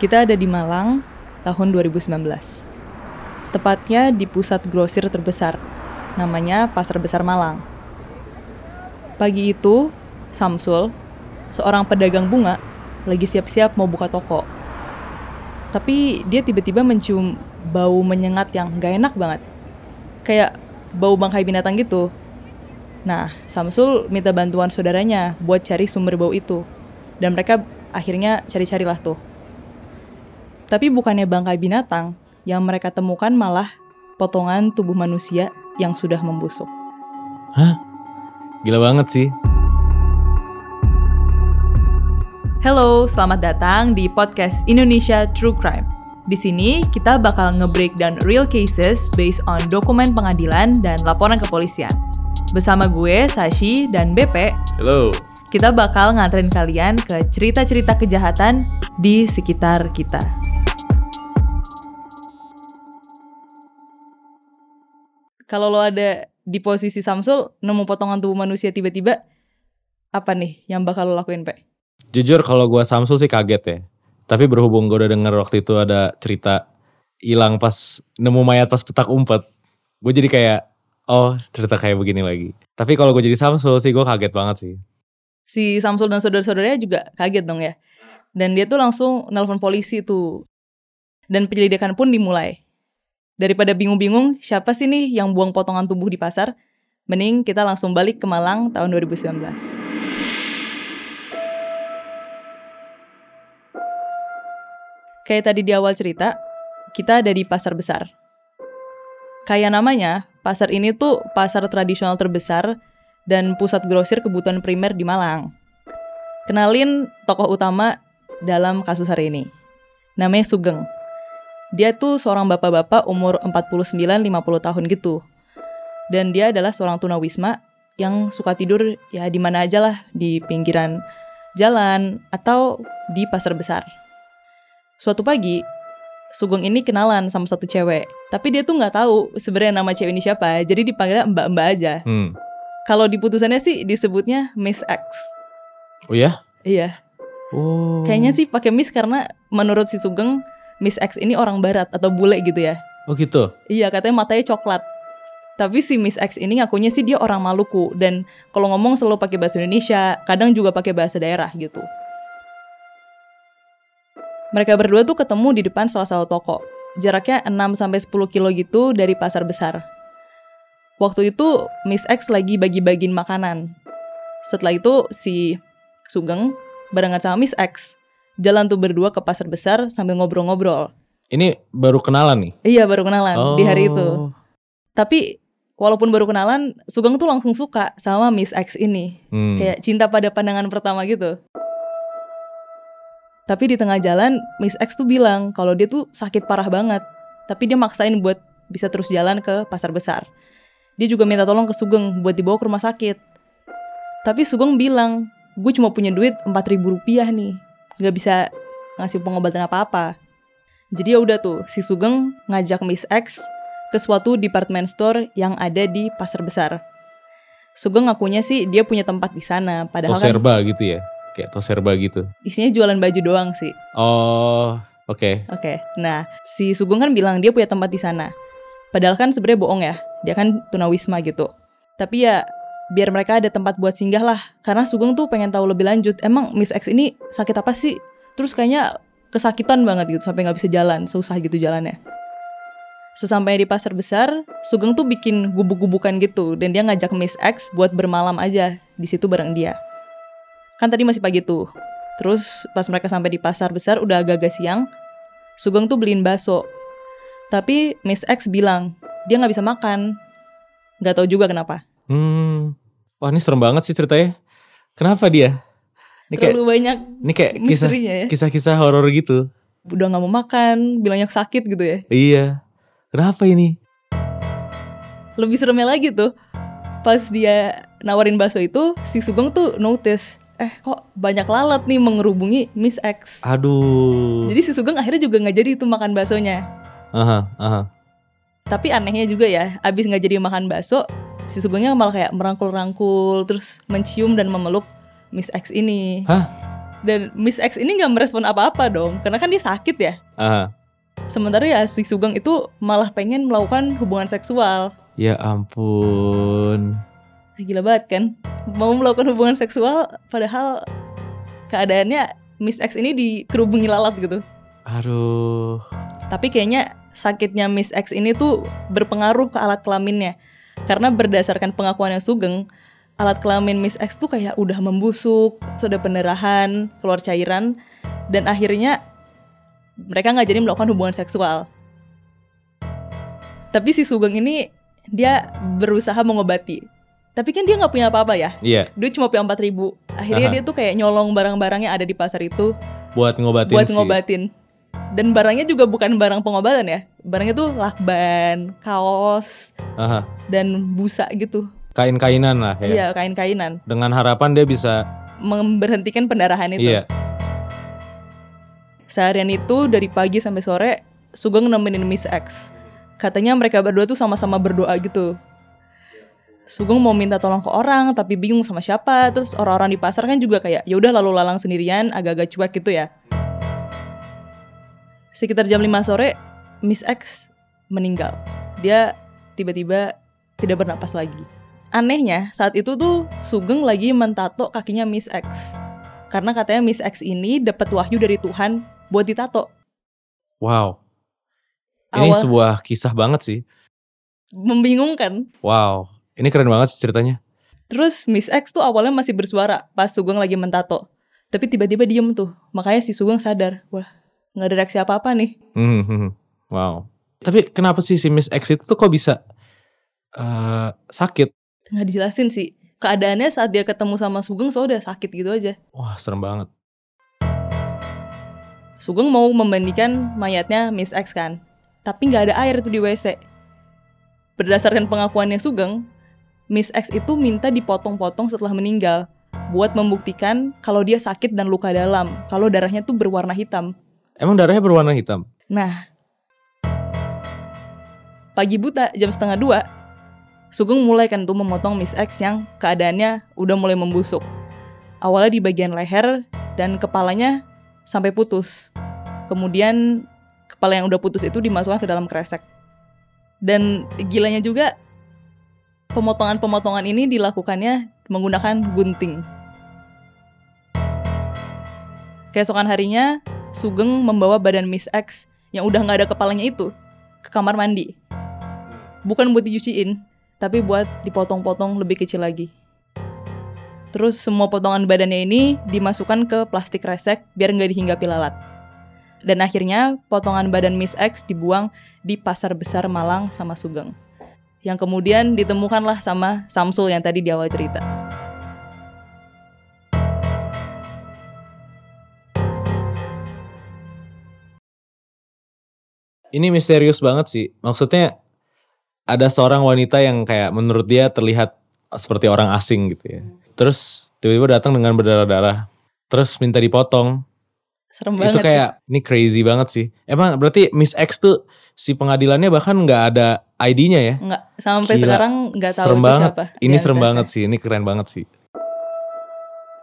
Kita ada di Malang tahun 2019. Tepatnya di pusat grosir terbesar, namanya Pasar Besar Malang. Pagi itu, Samsul, seorang pedagang bunga, lagi siap-siap mau buka toko. Tapi dia tiba-tiba mencium bau menyengat yang gak enak banget. Kayak bau bangkai binatang gitu. Nah, Samsul minta bantuan saudaranya buat cari sumber bau itu. Dan mereka akhirnya cari-carilah tuh. Tapi bukannya bangkai binatang, yang mereka temukan malah potongan tubuh manusia yang sudah membusuk. Hah? Gila banget sih. Hello, selamat datang di podcast Indonesia True Crime. Di sini kita bakal nge-breakdown real cases based on dokumen pengadilan dan laporan kepolisian. Bersama gue, Sashi, dan BP, Halo. kita bakal nganterin kalian ke cerita-cerita kejahatan di sekitar kita. Kalau lo ada di posisi Samsul, nemu potongan tubuh manusia tiba-tiba, apa nih yang bakal lo lakuin, Pe? Jujur kalau gua Samsul sih kaget ya. Tapi berhubung gue udah denger waktu itu ada cerita hilang pas nemu mayat pas petak umpet. Gue jadi kayak, oh cerita kayak begini lagi. Tapi kalau gue jadi Samsul sih gue kaget banget sih. Si Samsul dan saudara-saudaranya juga kaget dong ya. Dan dia tuh langsung nelpon polisi tuh. Dan penyelidikan pun dimulai. Daripada bingung-bingung siapa sih nih yang buang potongan tubuh di pasar, mending kita langsung balik ke Malang tahun 2019. Kayak tadi di awal cerita, kita ada di pasar besar. Kayak namanya, pasar ini tuh pasar tradisional terbesar dan pusat grosir kebutuhan primer di Malang. Kenalin tokoh utama dalam kasus hari ini. Namanya Sugeng. Dia tuh seorang bapak-bapak umur 49-50 tahun gitu. Dan dia adalah seorang tunawisma yang suka tidur ya di mana aja lah, di pinggiran jalan atau di pasar besar. Suatu pagi, Sugeng ini kenalan sama satu cewek, tapi dia tuh nggak tahu sebenarnya nama cewek ini siapa, jadi dipanggilnya Mbak-Mbak aja. Hmm. Kalau di putusannya sih disebutnya Miss X. Oh ya? Iya, Oh. kayaknya sih pakai Miss karena menurut si Sugeng Miss X ini orang barat atau bule gitu ya. Oh gitu? Iya, katanya matanya coklat. Tapi si Miss X ini ngakunya sih dia orang Maluku dan kalau ngomong selalu pakai bahasa Indonesia, kadang juga pakai bahasa daerah gitu. Mereka berdua tuh ketemu di depan salah satu toko. Jaraknya 6 sampai 10 kilo gitu dari pasar besar. Waktu itu Miss X lagi bagi-bagiin makanan. Setelah itu si Sugeng barengan sama Miss X jalan tuh berdua ke pasar besar sambil ngobrol-ngobrol. Ini baru kenalan nih? Iya baru kenalan di hari itu. Oh. Tapi walaupun baru kenalan, Sugeng tuh langsung suka sama Miss X ini. Hmm. Kayak cinta pada pandangan pertama gitu. Tapi di tengah jalan, Miss X tuh bilang kalau dia tuh sakit parah banget. Tapi dia maksain buat bisa terus jalan ke pasar besar. Dia juga minta tolong ke Sugeng buat dibawa ke rumah sakit. Tapi Sugeng bilang, gue cuma punya duit 4000 rupiah nih. Gak bisa ngasih pengobatan apa-apa. Jadi ya udah tuh, si Sugeng ngajak Miss X ke suatu department store yang ada di pasar besar. Sugeng ngakunya sih dia punya tempat di sana, padahal kan Toserba gitu ya? Kayak Toserba gitu. isinya jualan baju doang sih. Oh, oke. Oke, nah si Sugeng kan bilang dia punya tempat di sana. Padahal kan sebenarnya bohong ya, dia kan tunawisma gitu. Tapi ya biar mereka ada tempat buat singgah lah, karena Sugeng tuh pengen tahu lebih lanjut. Emang Miss X ini sakit apa sih? Terus kayaknya kesakitan banget gitu sampai nggak bisa jalan, susah gitu jalannya. Sesampainya di pasar besar, Sugeng tuh bikin gubuk-gubukan gitu dan dia ngajak Miss X buat bermalam aja di situ bareng dia. Kan tadi masih pagi tuh. Terus pas mereka sampai di pasar besar udah agak-agak siang, Sugeng tuh beliin bakso. Tapi Miss X bilang dia nggak bisa makan. Nggak tahu juga kenapa. Hmm. Wah ini serem banget sih ceritanya. Kenapa dia? Ini kayak, Terlalu banyak ini kayak kisah, ya. kisah-kisah horor gitu. Udah nggak mau makan, bilangnya sakit gitu ya. Iya. Kenapa ini? Lebih seremnya lagi tuh, pas dia nawarin bakso itu, si Sugeng tuh notice, eh kok banyak lalat nih mengerubungi Miss X. Aduh. Jadi si Sugeng akhirnya juga nggak jadi tuh makan baksonya. Aha, aha. Tapi anehnya juga ya, abis nggak jadi makan bakso, si Sugengnya malah kayak merangkul-rangkul, terus mencium dan memeluk Miss X ini. Hah? Dan Miss X ini nggak merespon apa-apa dong, karena kan dia sakit ya. Aha. Sementara ya si Sugeng itu malah pengen melakukan hubungan seksual. Ya ampun. Gila banget kan? Mau melakukan hubungan seksual padahal keadaannya Miss X ini dikerubungi lalat gitu. Aduh. Tapi kayaknya sakitnya Miss X ini tuh berpengaruh ke alat kelaminnya. Karena berdasarkan pengakuannya Sugeng, alat kelamin Miss X tuh kayak udah membusuk, sudah pendarahan, keluar cairan, dan akhirnya mereka nggak jadi melakukan hubungan seksual. Tapi si Sugeng ini dia berusaha mengobati. Tapi kan dia nggak punya apa-apa ya. Iya, Dia cuma punya 4 ribu. Akhirnya Aha. dia tuh kayak nyolong barang-barang yang ada di pasar itu buat ngobatin buat sih. ngobatin. Dan barangnya juga bukan barang pengobatan ya. Barangnya tuh lakban, kaos, Aha. dan busa gitu. Kain-kainan lah ya. Iya, kain-kainan. Dengan harapan dia bisa Memberhentikan pendarahan itu. iya. Seharian itu dari pagi sampai sore Sugeng nemenin Miss X. Katanya mereka berdua tuh sama-sama berdoa gitu. Sugeng mau minta tolong ke orang tapi bingung sama siapa. Terus orang-orang di pasar kan juga kayak ya udah lalu lalang sendirian agak-agak cuek gitu ya. Sekitar jam 5 sore Miss X meninggal. Dia tiba-tiba tidak bernapas lagi. Anehnya saat itu tuh Sugeng lagi mentato kakinya Miss X. Karena katanya Miss X ini dapat wahyu dari Tuhan buat ditato. Wow. Ini Awal sebuah kisah banget sih. membingungkan. Wow. Ini keren banget sih ceritanya. Terus Miss X tuh awalnya masih bersuara pas Sugeng lagi mentato. Tapi tiba-tiba diem tuh. Makanya si Sugeng sadar, wah nggak ada reaksi apa-apa nih. Hmm, hmm, hmm. Wow. Tapi kenapa sih si Miss X itu tuh kok bisa eh, sakit? Nggak dijelasin sih. Keadaannya saat dia ketemu sama Sugeng so udah sakit gitu aja. Wah serem banget. Sugeng mau memandikan mayatnya Miss X kan. Tapi nggak ada air tuh di WC. Berdasarkan pengakuannya Sugeng, Miss X itu minta dipotong-potong setelah meninggal buat membuktikan kalau dia sakit dan luka dalam, kalau darahnya tuh berwarna hitam. Emang darahnya berwarna hitam? Nah, pagi buta jam setengah dua, Sugeng mulai kan tuh memotong Miss X yang keadaannya udah mulai membusuk. Awalnya di bagian leher dan kepalanya sampai putus. Kemudian kepala yang udah putus itu dimasukkan ke dalam kresek. Dan gilanya juga pemotongan-pemotongan ini dilakukannya menggunakan gunting. Keesokan harinya, Sugeng membawa badan Miss X yang udah nggak ada kepalanya itu ke kamar mandi. Bukan buat dicuciin, tapi buat dipotong-potong lebih kecil lagi. Terus semua potongan badannya ini dimasukkan ke plastik resek biar nggak dihinggapi lalat. Dan akhirnya potongan badan Miss X dibuang di pasar besar Malang sama Sugeng. Yang kemudian ditemukanlah sama Samsul yang tadi di awal cerita. Ini misterius banget sih. Maksudnya ada seorang wanita yang kayak menurut dia terlihat seperti orang asing gitu ya. Terus tiba-tiba datang dengan berdarah-darah. Terus minta dipotong. Serem banget. Itu kayak ini crazy banget sih. Emang berarti Miss X tuh si pengadilannya bahkan nggak ada ID-nya ya? nggak sampai Gila. sekarang nggak tahu Serem itu banget. siapa. Ini serem identitasnya. banget sih. Ini keren banget sih.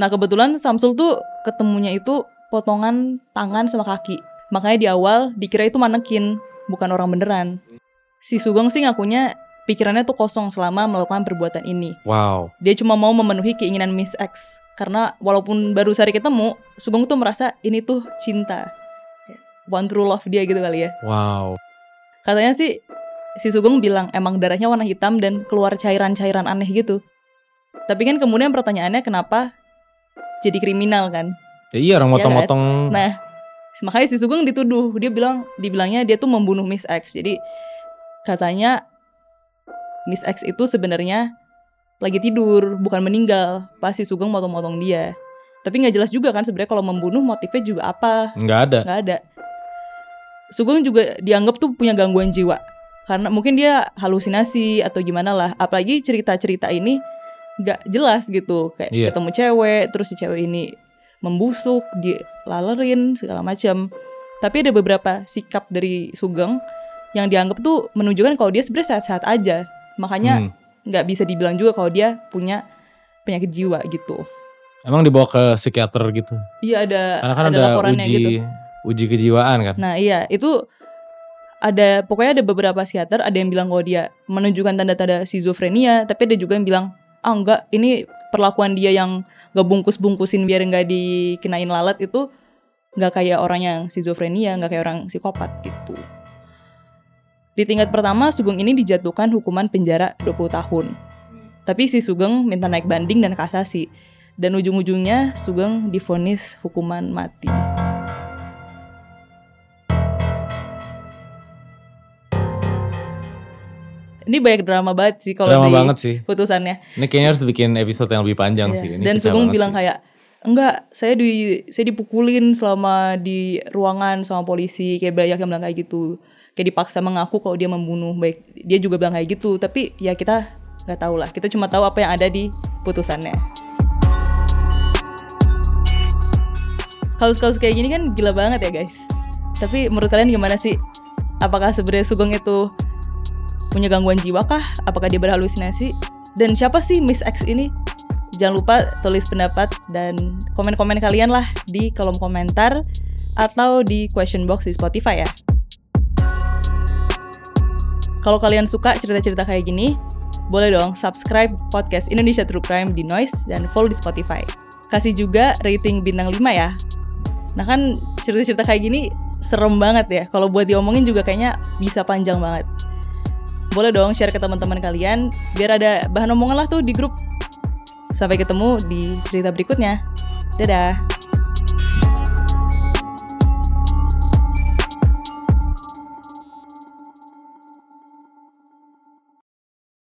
Nah kebetulan Samsul tuh ketemunya itu potongan tangan sama kaki. Makanya di awal dikira itu manekin, bukan orang beneran. Si Sugeng sih ngakunya pikirannya tuh kosong selama melakukan perbuatan ini. Wow. Dia cuma mau memenuhi keinginan Miss X. Karena walaupun baru sehari ketemu, Sugeng tuh merasa ini tuh cinta. One true love dia gitu kali ya. Wow. Katanya sih si Sugeng bilang emang darahnya warna hitam dan keluar cairan-cairan aneh gitu. Tapi kan kemudian pertanyaannya kenapa jadi kriminal kan? Ya iya orang Iya kan? motong-motong. Nah, makanya si Sugeng dituduh. Dia bilang dibilangnya dia tuh membunuh Miss X. Jadi katanya Miss X itu sebenarnya lagi tidur, bukan meninggal. Pas si Sugeng motong-motong dia. Tapi nggak jelas juga kan sebenarnya kalau membunuh motifnya juga apa? Nggak ada. Nggak ada. Sugeng juga dianggap tuh punya gangguan jiwa. Karena mungkin dia halusinasi atau gimana lah. Apalagi cerita-cerita ini nggak jelas gitu. Kayak Iya. ketemu cewek, terus si cewek ini membusuk, dilalerin segala macam. Tapi ada beberapa sikap dari Sugeng yang dianggap tuh menunjukkan kalau dia sebenarnya sehat-sehat aja. Makanya Hmm. nggak bisa dibilang juga kalau dia punya penyakit jiwa gitu. Emang dibawa ke psikiater gitu. Iya ada Karena kan ada, ada, laporannya uji gitu. uji kejiwaan kan. Nah iya itu ada pokoknya ada beberapa psikiater ada yang bilang kalau dia menunjukkan tanda-tanda schizofrenia tapi ada juga yang bilang ah enggak ini perlakuan dia yang gak bungkus-bungkusin biar nggak dikenain lalat itu nggak kayak orang yang schizofrenia nggak kayak orang psikopat gitu. Di tingkat pertama Sugeng ini dijatuhkan hukuman penjara 20 tahun. Tapi si Sugeng minta naik banding dan kasasi. Dan ujung-ujungnya Sugeng difonis hukuman mati. Ini banyak drama banget sih kalau Drama di banget sih. putusannya. Ini kayaknya harus bikin episode yang lebih panjang Iya. sih. Ini Dan Sugeng bilang sih. kayak enggak, saya di saya dipukulin selama di ruangan sama polisi, kayak banyak yang bilang kayak gitu. Kayak dipaksa mengaku kalau dia membunuh. Baik, dia juga bilang kayak gitu, tapi ya kita nggak tahu lah. Kita cuma tahu apa yang ada di putusannya. Kasus-kasus kayak gini kan gila banget ya guys. Tapi menurut kalian gimana sih? Apakah sebenarnya Sugeng itu punya gangguan jiwa kah? Apakah dia berhalusinasi? Dan siapa sih Miss X ini? Jangan lupa tulis pendapat dan komen-komen kalian lah di kolom komentar atau di question box di Spotify ya. Kalau kalian suka cerita-cerita kayak gini, boleh dong subscribe podcast Indonesia True Crime di Noise dan follow di Spotify. Kasih juga rating bintang 5 ya. Nah kan cerita-cerita kayak gini serem banget ya. Kalau buat diomongin juga kayaknya bisa panjang banget. Boleh dong share ke teman-teman kalian biar ada bahan omongan lah tuh di grup. Sampai ketemu di cerita berikutnya. Dadah.